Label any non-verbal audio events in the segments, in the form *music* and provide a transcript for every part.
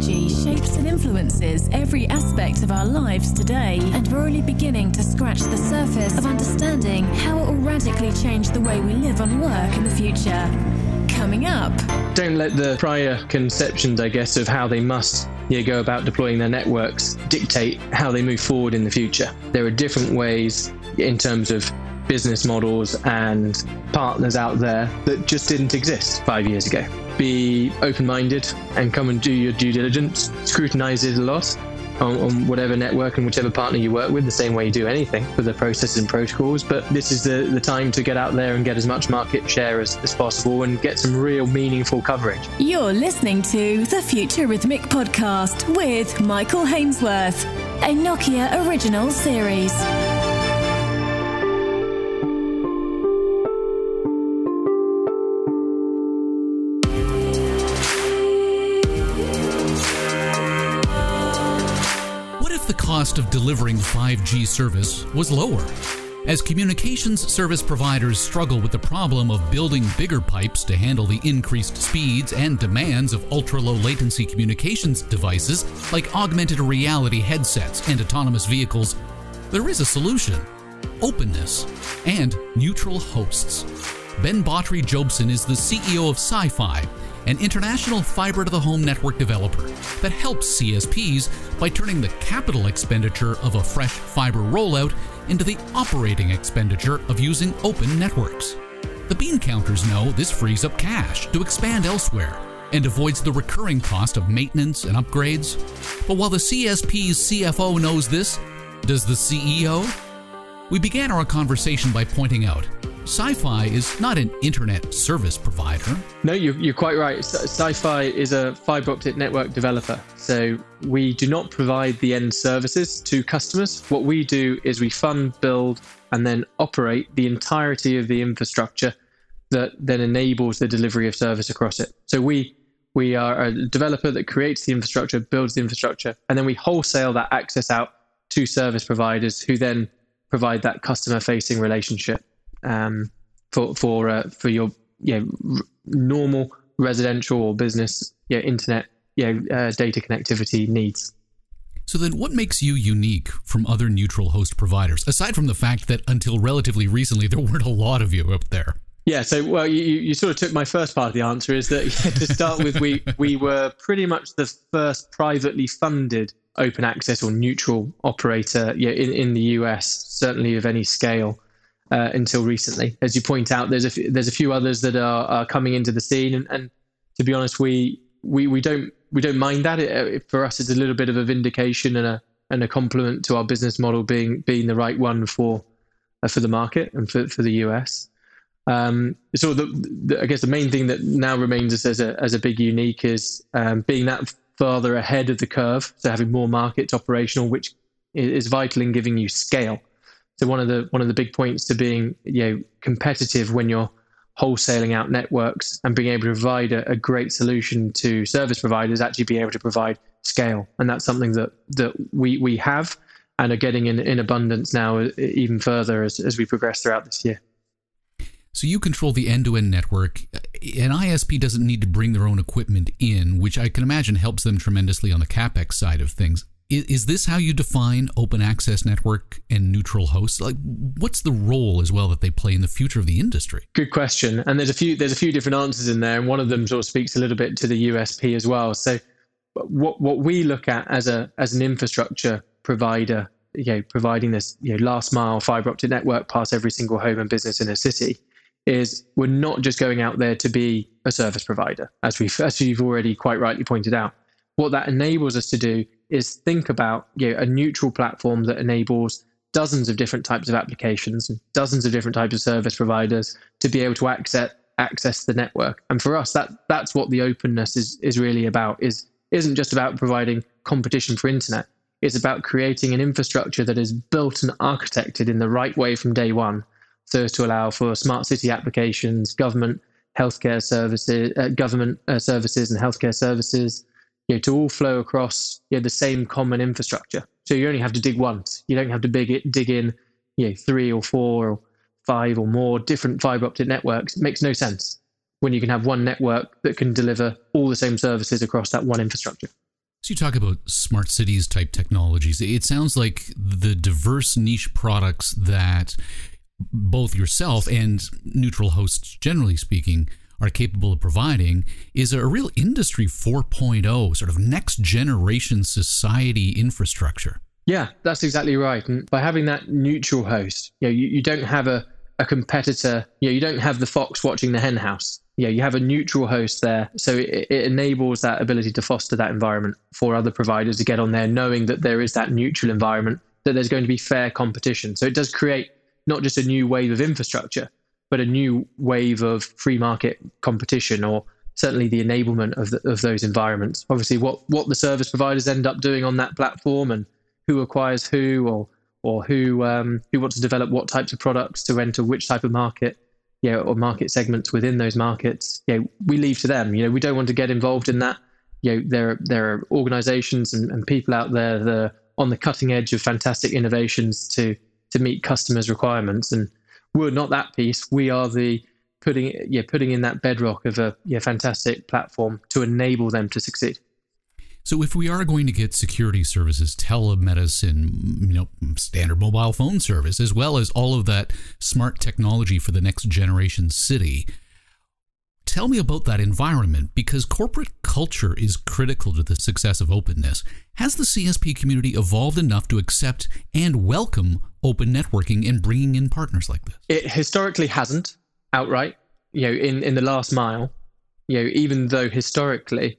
technology shapes and influences every aspect of our lives today, and we're only beginning to scratch the surface of understanding how it will radically change the way we live and work in the future. Coming up. Don't let the prior conceptions, I guess, of how they must you go about deploying their networks dictate how they move forward in the future. There are different ways in terms of business models and partners out there that just didn't exist five years ago. Be open minded and come and do your due diligence, scrutinize it a lot. On, on, whatever network and whichever partner you work with, the same way you do anything for the processes and protocols. But this is the, the time to get out there and get as much market share as, as possible and get some real meaningful coverage. You're listening to the Futurhythmic podcast with Michael Hainsworth, a Nokia original series. Cost of delivering 5G service was lower. As communications service providers struggle with the problem of building bigger pipes to handle the increased speeds and demands of ultra low latency communications devices like augmented reality headsets and autonomous vehicles, there is a solution openness and neutral hosts. Ben Bawtree-Jobson is the CEO of SiFi, an international fiber to the home network developer that helps CSPs by turning the capital expenditure of a fresh fiber rollout into the operating expenditure of using open networks. The bean counters know this frees up cash to expand elsewhere and avoids the recurring cost of maintenance and upgrades. But while the CSP's CFO knows this, does the CEO? We began our conversation by pointing out SiFi is not an internet service provider. No, you're, you're quite right. SiFi is a fiber optic network developer. So we do not provide the end services to customers. What we do is we fund, build, and then operate the entirety of the infrastructure that then enables the delivery of service across it. So we we are a developer that creates the infrastructure, builds the infrastructure, and then we wholesale that access out to service providers who then provide that customer facing relationship um, for for uh, for your you know, r- normal residential or business you know, internet you know, uh, data connectivity needs. So then, what makes you unique from other neutral host providers, aside from the fact that until relatively recently there weren't a lot of you up there? Yeah, so well, you, you sort of took my first part of the answer. Is that *laughs* yeah, to start with, we we were pretty much the first privately funded open access or neutral operator yeah, in in the US, certainly of any scale uh, until recently. As you point out, there's a f- there's a few others that are, are coming into the scene, and, and to be honest, we we we don't we don't mind that. It, it, for us, it's a little bit of a vindication and a and a compliment to our business model being being the right one for uh, for the market and for, for the US. Um, so the, the, I guess the main thing that now remains us as a as a big unique is um, being that farther ahead of the curve, so having more markets operational, which is vital in giving you scale. So one of the one of the big points to being you know competitive when you're wholesaling out networks and being able to provide a, a great solution to service providers, actually being able to provide scale, and that's something that that we we have and are getting in, in abundance now uh, even further as, as we progress throughout this year. So you control the end-to-end network. An ISP doesn't need to bring their own equipment in, which I can imagine helps them tremendously on the capex side of things is this how you define open access network and neutral hosts? Like what's the role as well that they play in the future of the industry? Good question. And there's a few there's a few different answers in there and one of them sort of speaks a little bit to the usp as well. So what what we look at as a as an infrastructure provider you know providing this you know last mile fiber optic network past every single home and business in a city is we're not just going out there to be a service provider as we've as you've already quite rightly pointed out. What that enables us to do is think about you know, a neutral platform that enables dozens of different types of applications and dozens of different types of service providers to be able to access access the network. And for us, that that's what the openness is is really about. Is isn't just about providing competition for internet. It's about creating an infrastructure that is built and architected in the right way from day one, so as to allow for smart city applications, government healthcare services, uh, government uh, services, and healthcare services, you know, to all flow across you know, the same common infrastructure. So you only have to dig once. You don't have to dig, it, dig in you know, three or four or five or more different fiber optic networks. It makes no sense when you can have one network that can deliver all the same services across that one infrastructure. So you talk about smart cities type technologies. It sounds like the diverse niche products that both yourself and neutral hosts, generally speaking, are capable of providing is a real industry 4.0 sort of next generation society infrastructure. Yeah, that's exactly right. And by having that neutral host, you know, you, you don't have a, a competitor, you know, you don't have the fox watching the hen house. You you have a neutral host there. So it, it enables that ability to foster that environment for other providers to get on there, knowing that there is that neutral environment, that there's going to be fair competition. So it does create not just a new wave of infrastructure, but a new wave of free market competition or certainly the enablement of, the, of those environments. Obviously, what, what the service providers end up doing on that platform and who acquires who or or who um, who wants to develop what types of products to enter which type of market, you know, or market segments within those markets. You know, we leave to them. You know, we don't want to get involved in that. You know, there there are organisations and, and people out there that are on the cutting edge of fantastic innovations to to meet customers' requirements. And we're not that piece. We are the putting yeah putting in that bedrock of a yeah fantastic platform to enable them to succeed. So if we are going to get security services, telemedicine, you know, standard mobile phone service, as well as all of that smart technology for the next generation city, tell me about that environment because corporate culture is critical to the success of openness. Has the CSP community evolved enough to accept and welcome open networking and bringing in partners like this? It historically hasn't outright. You know, in in the last mile, you know, even though historically,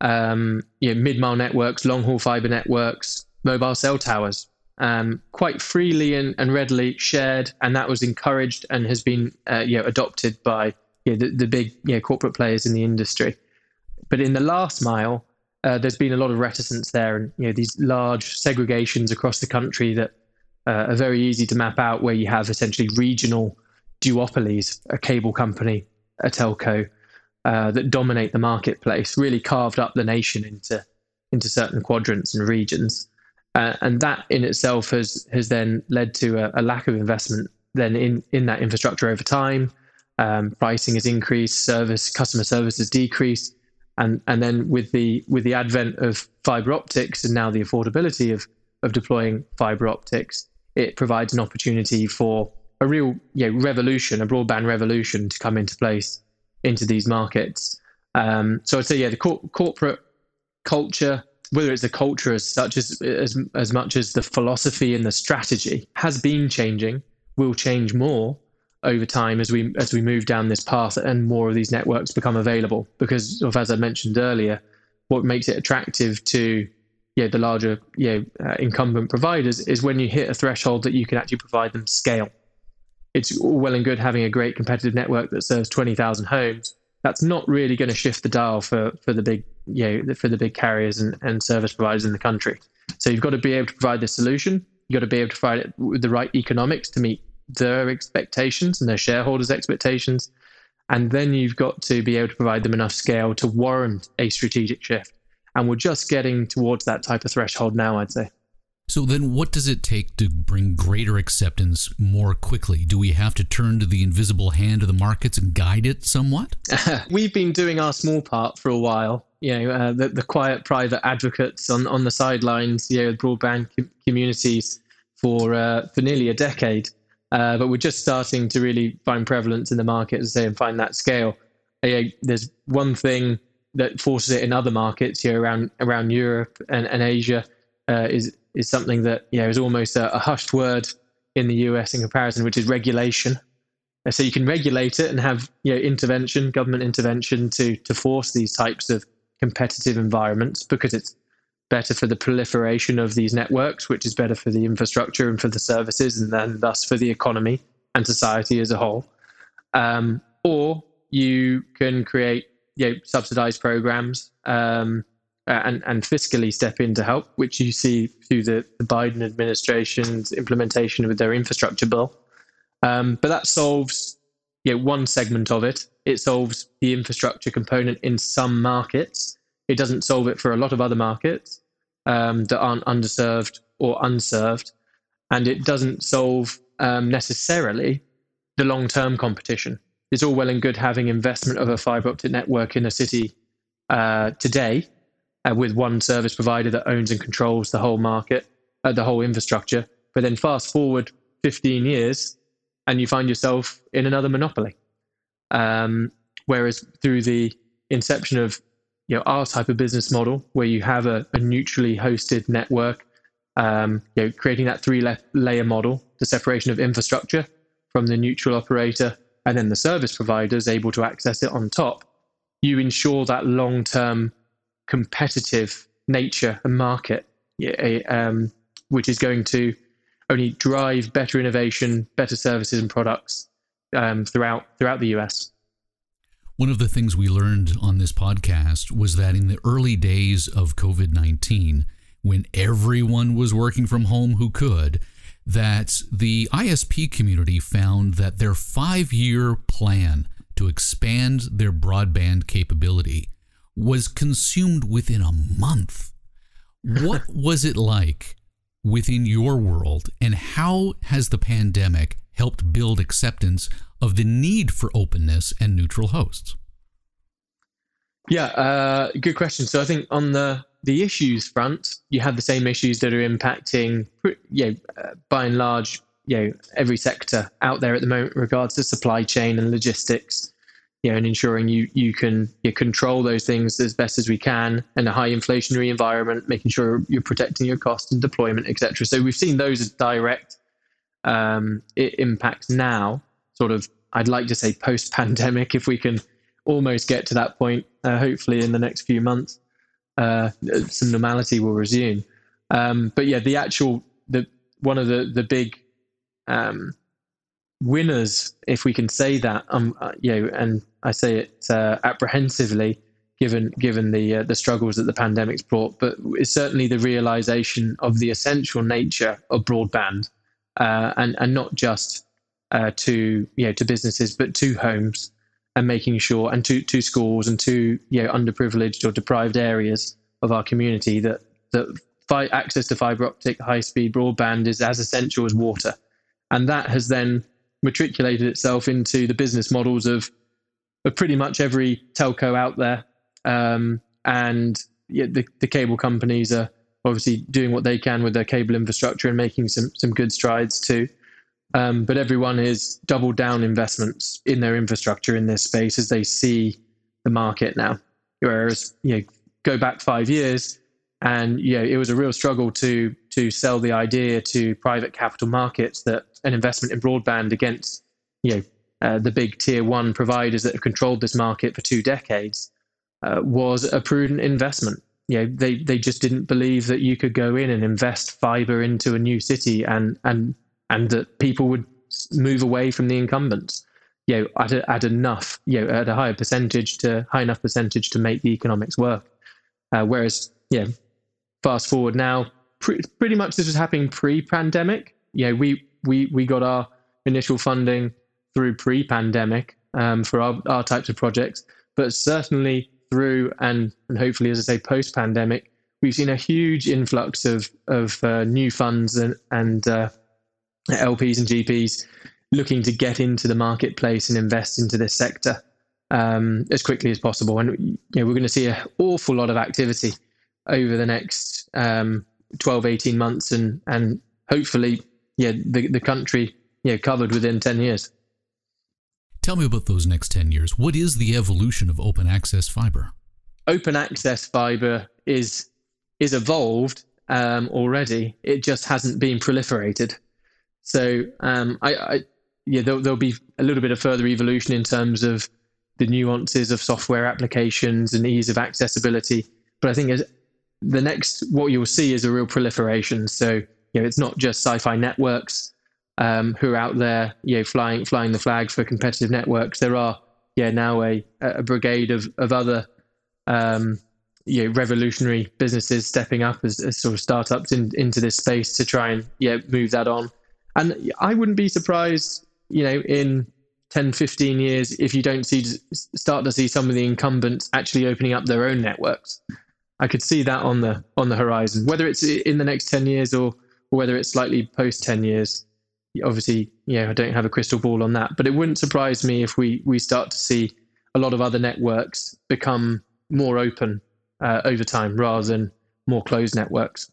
um, you know, mid mile networks, long haul fiber networks, mobile cell towers, um, quite freely and, and readily shared, and that was encouraged and has been uh, you know adopted by you know, the, the big you know, corporate players in the industry. But in the last mile, uh, there's been a lot of reticence there, and you know these large segregations across the country that uh, are very easy to map out, where you have essentially regional duopolies, a cable company, a telco, uh, that dominate the marketplace, really carved up the nation into into certain quadrants and regions, uh, and that in itself has has then led to a, a, lack of investment then in in that infrastructure over time. Um, pricing has increased, service customer service has decreased, and and then with the with the advent of fiber optics and now the affordability of of deploying fiber optics, it provides an opportunity for a real you know, revolution, a broadband revolution to come into place into these markets. Um, so I'd say, yeah, the cor- corporate culture, whether it's the culture as such as, as as much as the philosophy and the strategy, has been changing. Will change more over time as we as we move down this path and more of these networks become available. Because of as I mentioned earlier, what makes it attractive to yeah, the larger know, uh, incumbent providers is when you hit a threshold that you can actually provide them scale. It's all well and good having a great competitive network that serves 20,000 homes. That's not really going to shift the dial for, for the big you know, for the big carriers and, and service providers in the country. So you've got to be able to provide the solution. You've got to be able to provide it with the right economics to meet their expectations and their shareholders' expectations. And then you've got to be able to provide them enough scale to warrant a strategic shift. And we're just getting towards that type of threshold now, I'd say. So then what does it take to bring greater acceptance more quickly? Do we have to turn to the invisible hand of the markets and guide it somewhat? *laughs* We've been doing our small part for a while. You know, uh, the, the quiet private advocates on, on the sidelines, you know, broadband com- communities for uh, for nearly a decade. Uh, but we're just starting to really find prevalence in the market, I say, and find that scale. Uh, there's one thing that forces it in other markets here around around Europe and, and Asia uh, is is something that you know is almost a, a, hushed word in the US in comparison, which is regulation. And so you can regulate it and have you know intervention, government intervention to to force these types of competitive environments because it's better for the proliferation of these networks, which is better for the infrastructure and for the services, and then thus for the economy and society as a whole. Um, or you can create you know, subsidized programs um, and, and fiscally step in to help, which you see through the, the Biden administration's implementation with their infrastructure bill. Um, but that solves you know, one segment of it. It solves the infrastructure component in some markets. It doesn't solve it for a lot of other markets um, that aren't underserved or unserved. And it doesn't solve um, necessarily the long term competition it's all well and good having investment of a fiber optic network in a city uh, today, uh, with one service provider that owns and controls the whole market, uh, the whole infrastructure. But then fast forward 15 years, and you find yourself in another monopoly. Um, whereas through the inception of you know our type of business model, where you have a, a neutrally hosted network, um, you know, creating that three la- layer model, the separation of infrastructure from the neutral operator, and then the service provider is able to access it on top. You ensure that long term competitive nature and market, um, which is going to only drive better innovation, better services and products um, throughout throughout the US. One of the things we learned on this podcast was that in the early days of COVID 19, when everyone was working from home who could, that the ISP community found that their five year plan to expand their broadband capability was consumed within a month. What *laughs* was it like within your world, and how has the pandemic helped build acceptance of the need for openness and neutral hosts? Yeah, uh, good question. So I think on the the issues front, you have the same issues that are impacting, you know, uh, by and large, you know, every sector out there at the moment, regards to supply chain and logistics you know, and ensuring you you can you control those things as best as we can in a high inflationary environment, making sure you're protecting your cost and deployment, etc. So we've seen those as direct um, impacts now. Sort of, I'd like to say post pandemic, if we can almost get to that point. Uh, hopefully, in the next few months, uh, some normality will resume. Um, but yeah, the actual the one of the the big um, winners, if we can say that, um, uh, you know, and I say it uh, apprehensively, given given the uh, the struggles that the pandemic's brought, but it's certainly the realization of the essential nature of broadband, uh, and and not just uh, to you know to businesses, but to homes, and making sure, and to to schools, and to you know underprivileged or deprived areas of our community that that fi- access to fiber optic high speed broadband is as essential as water, and that has then matriculated itself into the business models of, of pretty much every telco out there. Um, and yeah, the, the cable companies are obviously doing what they can with their cable infrastructure and making some, some good strides too. Um, but everyone is doubled down investments in their infrastructure in this space as they see the market now. Whereas, you know, go back five years, and you know, it was a real struggle to to sell the idea to private capital markets that an investment in broadband against you know uh, the big tier one providers that have controlled this market for two decades uh, was a prudent investment. You know, they they just didn't believe that you could go in and invest fiber into a new city and and and that people would move away from the incumbents. You know, at a, at enough, you know, at a higher percentage to high enough percentage to make the economics work. Uh, whereas, yeah, fast forward now, pre- pretty much this was happening pre-pandemic. Yeah, we we we got our initial funding through pre-pandemic um, for our, our types of projects, but certainly through and and hopefully, as I say, post-pandemic, we've seen a huge influx of of uh, new funds and and uh, LPs and GPs looking to get into the marketplace and invest into this sector um, as quickly as possible. And you know, we're going to see an awful lot of activity over the next um, 12, 18 months, and and hopefully, yeah, the the country yeah covered within 10 years. Tell me about those next 10 years. What is the evolution of open access fiber? Open access fiber is is evolved um, already. It just hasn't been proliferated. So um, I, I, yeah, there'll, there'll be a little bit of further evolution in terms of the nuances of software applications and ease of accessibility. But I think as the next what you'll see is a real proliferation. So you know, it's not just SiFi networks um, who are out there, you know, flying flying the flag for competitive networks. There are yeah now a a brigade of of other um, you know revolutionary businesses stepping up as, as sort of startups in, into this space to try and yeah move that on. And I wouldn't be surprised, you know, in 10, 15 years if you don't see start to see some of the incumbents actually opening up their own networks. I could see that on the on the horizon. Whether it's in the next ten years or, or whether it's slightly post ten years, obviously, yeah, I don't have a crystal ball on that. But it wouldn't surprise me if we we start to see a lot of other networks become more open uh, over time rather than more closed networks.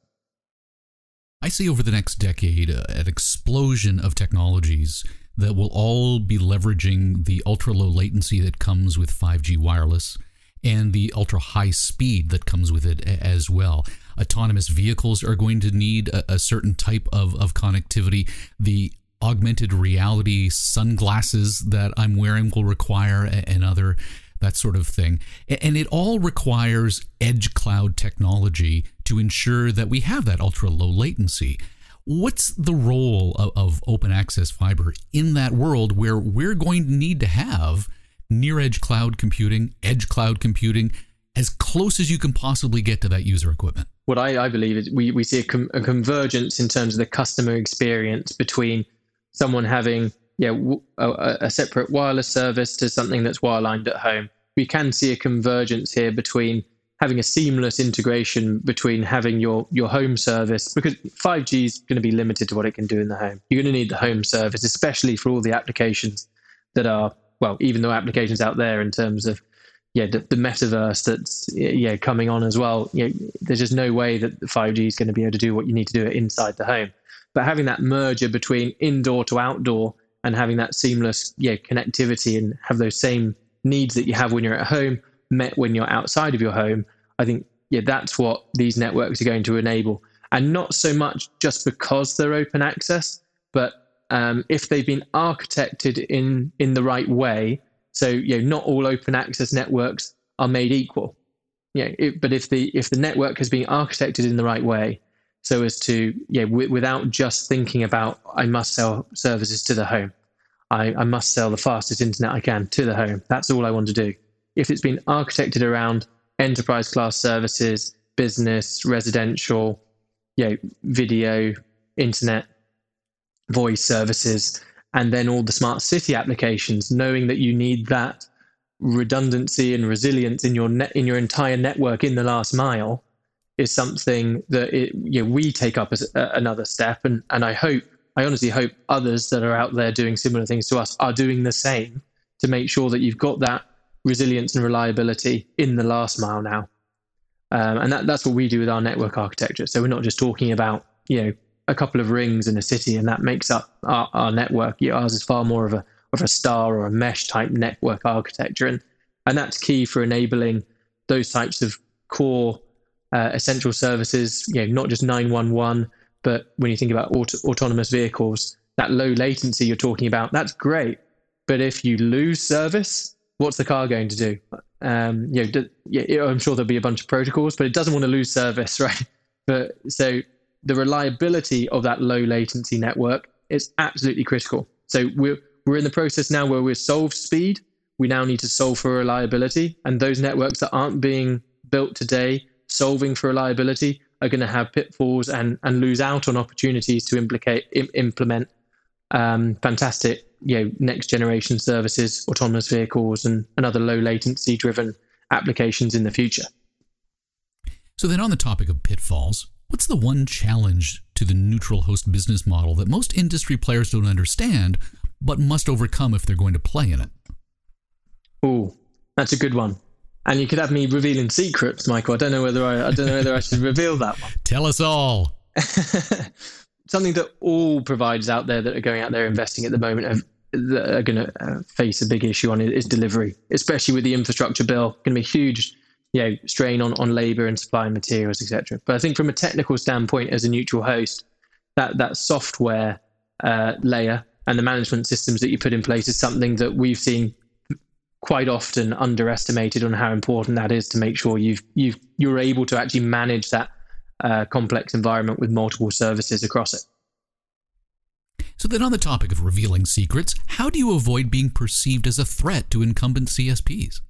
I see over the next decade uh, an explosion of technologies that will all be leveraging the ultra low latency that comes with 5G wireless and the ultra high speed that comes with it as well. Autonomous vehicles are going to need a, a certain type of, of connectivity. The augmented reality sunglasses that I'm wearing will require and other that sort of thing. And it all requires edge cloud technology to ensure that we have that ultra low latency. What's the role of, of, open access fiber in that world where we're going to need to have near edge cloud computing, edge cloud computing, as close as you can possibly get to that user equipment? What I, I believe is we, we see a, com- a convergence in terms of the customer experience between someone having yeah, a, a, separate wireless service to something that's wirelined at home. We can see a convergence here between having a seamless integration between having your your home service because 5G is going to be limited to what it can do in the home. You're going to need the home service, especially for all the applications that are well, even though applications out there in terms of yeah the, the metaverse that's yeah coming on as well. There's just no way that 5G is going to be able to do what you need to do inside the home. But having that merger between indoor to outdoor and having that seamless yeah, connectivity and have those same needs that you have when you're at home met when you're outside of your home, I think yeah, that's what these networks are going to enable. And not so much just because they're open access, but um, if they've been architected in in the right way. So you know, not all open access networks are made equal. Yeah, but if the if the network has been architected in the right way, so as to yeah w- without just thinking about I must sell services to the home. I, I must sell the fastest internet I can to the home. That's all I want to do. If it's been architected around enterprise class services, business, residential, yeah, video, internet, voice services, and then all the smart city applications, knowing that you need that redundancy and resilience in your net in your entire network in the last mile is something that it, you know, we take up as a, another step. And, and I hope, I honestly hope others that are out there doing similar things to us are doing the same to make sure that you've got that resilience and reliability in the last mile now. Um, and that, that's what we do with our network architecture. So we're not just talking about, you know, a couple of rings in a city and that makes up our, our network. ours is far more of a, of a star or a mesh type network architecture. And, and that's key for enabling those types of core uh, essential services, you know, not just 911, but when you think about auto- autonomous vehicles, that low latency you're talking about, that's great. But if you lose service, what's the car going to do? Um, you know, yeah, I'm sure there'll be a bunch of protocols, but it doesn't want to lose service, *laughs* right? But so the reliability of that low latency network is absolutely critical. So we're we're in the process now where we've solved speed. We now need to solve for reliability, and those networks that aren't being built today solving for reliability are going to have pitfalls and, and lose out on opportunities to implicate, Im- implement um, fantastic you know, next generation services, autonomous vehicles, and, and other low latency driven applications in the future. So, then on the topic of pitfalls, what's the one challenge to the neutral host business model that most industry players don't understand but must overcome if they're going to play in it? Oh, that's a good one and you could have me revealing secrets, Michael. I don't know whether I, I don't know whether I should reveal that one. *laughs* Tell us all. *laughs* Something that all providers out there that are going out there investing at the moment have, that are going to uh, face a big issue on is delivery, especially with the infrastructure bill. Going to be huge, you know, strain on on labour and supply materials, etc. But I think from a technical standpoint, as a neutral host, that that software uh, layer and the management systems that you put in place is something that we've seen quite often underestimated on how important that is to make sure you've you've you're able to actually manage that uh, complex environment with multiple services across it. So then, on the topic of revealing secrets, how do you avoid being perceived as a threat to incumbent CSPs?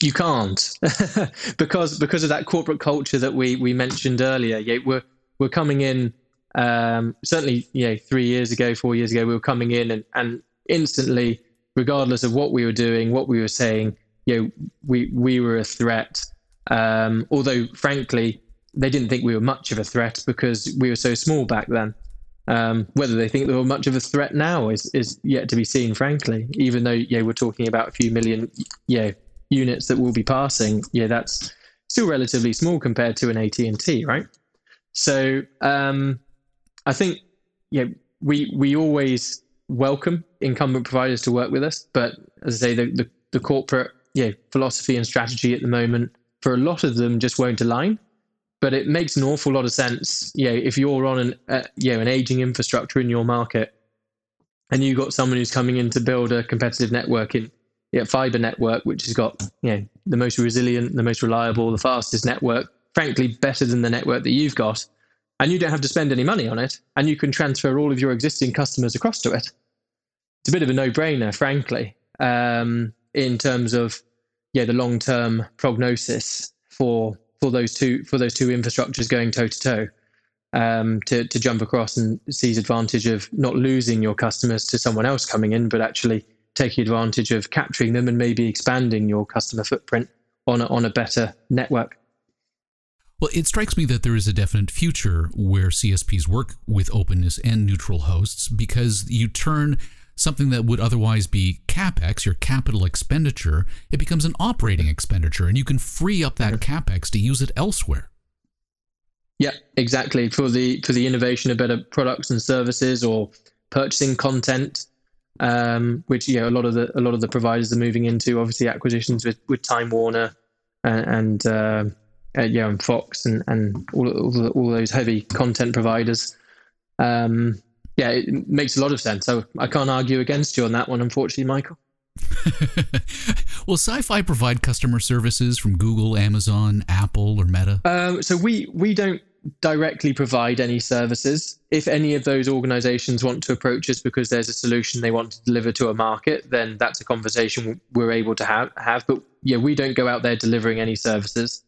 You can't, *laughs* because because of that corporate culture that we we mentioned earlier. Yeah, we're we're coming in. Um, certainly, you know, three years ago, four years ago, we were coming in and and instantly regardless of what we were doing, what we were saying, you know, we we were a threat. Um, although, frankly, they didn't think we were much of a threat because we were so small back then. Um, whether they think they were much of a threat now is, is yet to be seen, frankly. Even though yeah, we're talking about a few million yeah units that will be passing, yeah, that's still relatively small compared to an AT&T, right? So um, I think yeah, we we always welcome incumbent providers to work with us, but as I say, the, the, the corporate yeah, philosophy and strategy at the moment for a lot of them just won't align. But it makes an awful lot of sense, yeah, if you're on an uh, you know, an aging infrastructure in your market, and you've got someone who's coming in to build a competitive network in yeah, fiber network, which has got you know the most resilient, the most reliable, the fastest network, frankly better than the network that you've got, and you don't have to spend any money on it, and you can transfer all of your existing customers across to it. It's a bit of a no-brainer, frankly, um, in terms of yeah the long-term prognosis for for those two for those two infrastructures going toe to toe. Um, to to jump across and seize advantage of not losing your customers to someone else coming in, but actually taking advantage of capturing them and maybe expanding your customer footprint on a, on a better network. Well, it strikes me that there is a definite future where CSPs work with openness and neutral hosts because you turn something that would otherwise be capex, your capital expenditure, it becomes an operating expenditure, and you can free up that capex to use it elsewhere. Yeah, exactly. For the for the innovation of better products and services, or purchasing content, um, which you know a lot of the a lot of the providers are moving into. Obviously, acquisitions with with Time Warner and, and uh, uh, yeah, and Fox and and all all, all those heavy content providers. Um, yeah, it makes a lot of sense. So I can't argue against you on that one, unfortunately, Michael. *laughs* Will SiFi provide customer services from Google, Amazon, Apple, or Meta? Um, so we we don't directly provide any services. If any of those organizations want to approach us because there's a solution they want to deliver to a market, then that's a conversation we're able to have. have. But yeah, we don't go out there delivering any services.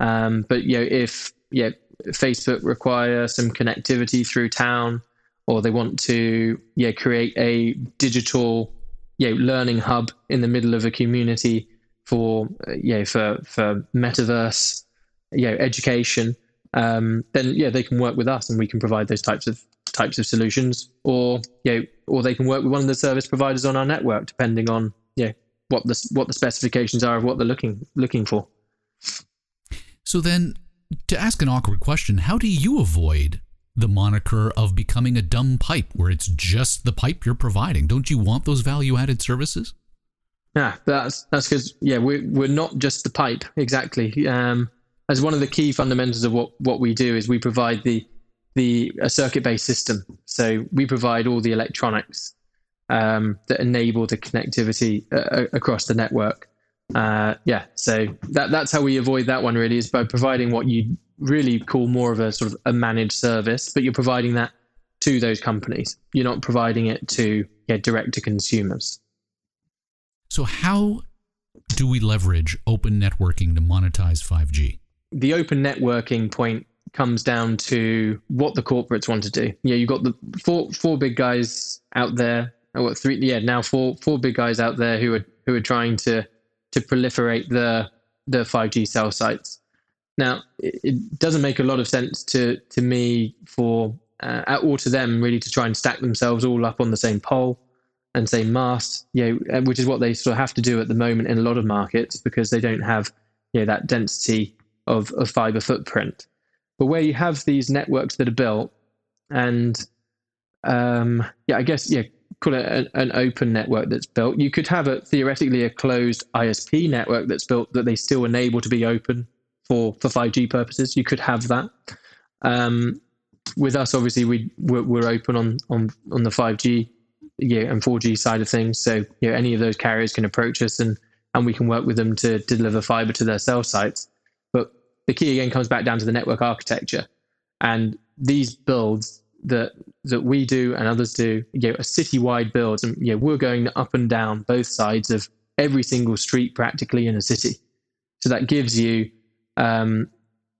Um, but you know, if yeah, Facebook require some connectivity through town, or they want to yeah create a digital yeah learning hub in the middle of a community for yeah for for metaverse yeah education um, then yeah, they can work with us and we can provide those types of types of solutions, or you know, or they can work with one of the service providers on our network, depending on yeah what the what the specifications are of what they're looking looking for. So then, to ask an awkward question, how do you avoid the moniker of becoming a dumb pipe, where it's just the pipe you're providing? Don't you want those value added services? Yeah, that's that's because yeah, we're we're not just the pipe exactly. Um, as one of the key fundamentals of what, what we do is we provide the the a circuit based system. So we provide all the electronics um, that enable the connectivity uh, across the network. Uh, yeah, so that that's how we avoid that one really is by providing what you really call more of a sort of a managed service, but you're providing that to those companies. You're not providing it to yeah, direct to consumers. So how do we leverage open networking to monetize 5G? the open networking point comes down to what the corporates want to do. Yeah, you've got the four four big guys out there. Oh, what three? Yeah, now four four big guys out there who are who are trying to to proliferate the the 5G cell sites. Now, it, doesn't make a lot of sense to to me for uh, or to them really to try and stack themselves all up on the same pole and same mast. Yeah, uh, which is what they sort of have to do at the moment in a lot of markets because they don't have you know, that density of, of fiber footprint. But where you have these networks that are built, and um, yeah, I guess yeah, call it an, open network that's built. You could have a theoretically a closed ISP network that's built that they still enable to be open for for 5G purposes. You could have that. Um, with us, obviously, we we're, we're, open on on on the 5G yeah, and 4G side of things. So you know, any of those carriers can approach us and and we can work with them to, to deliver fiber to their cell sites But the key again comes back down to the network architecture. And these builds that that we do and others do, you know, are citywide builds, and you know, we're going up and down both sides of every single street practically in a city. So that gives you um,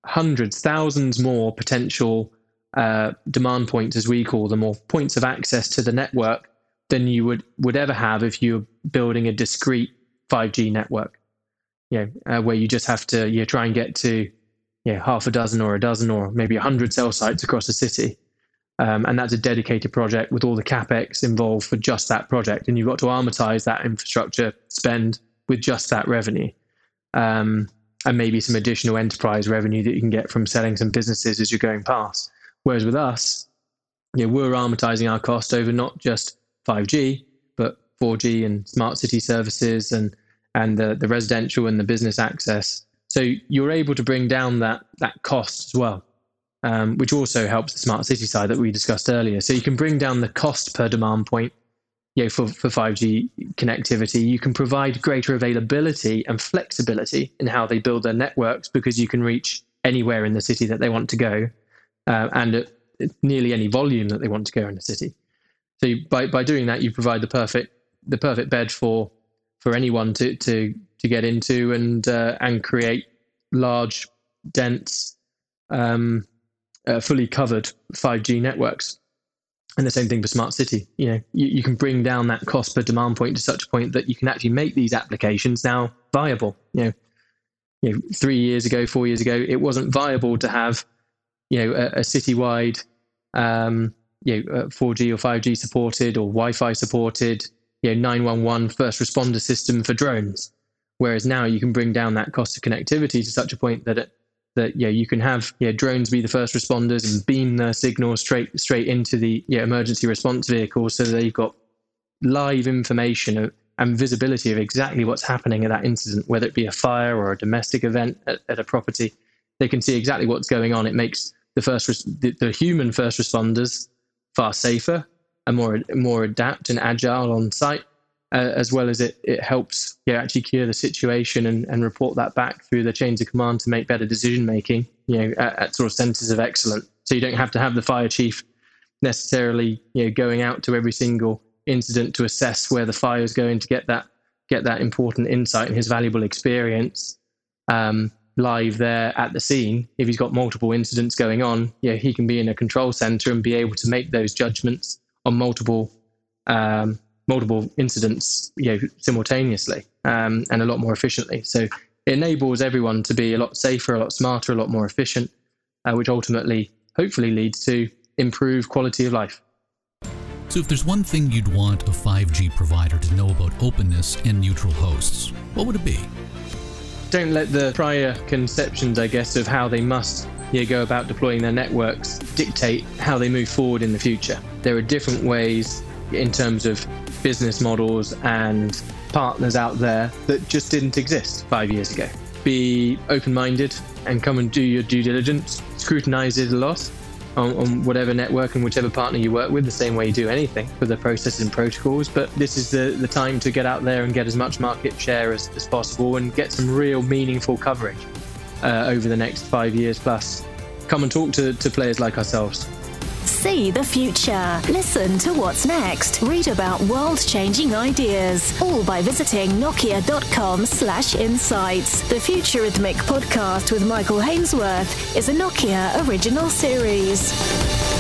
hundreds, thousands more potential uh, demand points, as we call them, or points of access to the network than you would would ever have if you're building a discrete 5G network you know, uh, where you just have to you try and get to you know, half a dozen or a dozen or maybe a hundred cell sites across the city. Um, and that's a dedicated project with all the capex involved for just that project. And you've got to amortize that infrastructure spend with just that revenue. Um, and maybe some additional enterprise revenue that you can get from selling some businesses as you're going past. Whereas with us, you know, we're amortizing our cost over not just 5G, but 4G and smart city services and and the, the residential and the business access. So you're able to bring down that that cost as well, um, which also helps the smart city side that we discussed earlier. So you can bring down the cost per demand point you know, for, for 5G connectivity, you can provide greater availability and flexibility in how they build their networks because you can reach anywhere in the city that they want to go uh, and at nearly any volume that they want to go in the city. So you, by, by doing that, you provide the perfect the perfect bed for for anyone to to to get into and uh, and create large, dense, um, uh, fully covered 5G networks. And the same thing for smart city. You know you, you, can bring down that cost per demand point to such a point that you can actually make these applications now viable. You know you know three years ago four years ago it wasn't viable to have you know a, a citywide um, you know 4g or 5g supported or wi-fi supported you know 911 first responder system for drones. Whereas now you can bring down that cost of connectivity to such a point that it that yeah you can have yeah drones be the first responders and beam the signal straight straight into the yeah emergency response vehicles so they've got live information and visibility of exactly what's happening at that incident whether it be a fire or a domestic event at, at a property. They can see exactly what's going on. It makes the first the, the human first responders far safer and more more adapt and agile on site uh, as well as it, it helps yeah, actually cure the situation and, and report that back through the chains of command to make better decision making, you know, at, at, sort of centers of excellence. So you don't have to have the fire chief necessarily, you know, going out to every single incident to assess where the fire is going to get that get that important insight and his valuable experience um, live there at the scene. If he's got multiple incidents going on, yeah, he can be in a control center and be able to make those judgments on multiple um, multiple incidents you know, simultaneously um, and a lot more efficiently. So it enables everyone to be a lot safer, a lot smarter, a lot more efficient, uh, which ultimately, hopefully, leads to improved quality of life. So, if there's one thing you'd want a 5G provider to know about openness and neutral hosts, what would it be? Don't let the prior conceptions, I guess, of how they must you go about deploying their networks dictate how they move forward in the future. There are different ways in terms of business models and partners out there that just didn't exist five years ago. Be open minded and come and do your due diligence, scrutinize it a lot on, on, whatever network and whichever partner you work with, the same way you do anything for the processes and protocols. But this is the, the time to get out there and get as much market share as, as possible and get some real meaningful coverage uh, over the next five years plus. Come and talk to, to players like ourselves. See the future. Listen to what's next. Read about world-changing ideas. All by visiting nokia.com slash insights. The Futurhythmic podcast with Michael Hainsworth is a Nokia original series.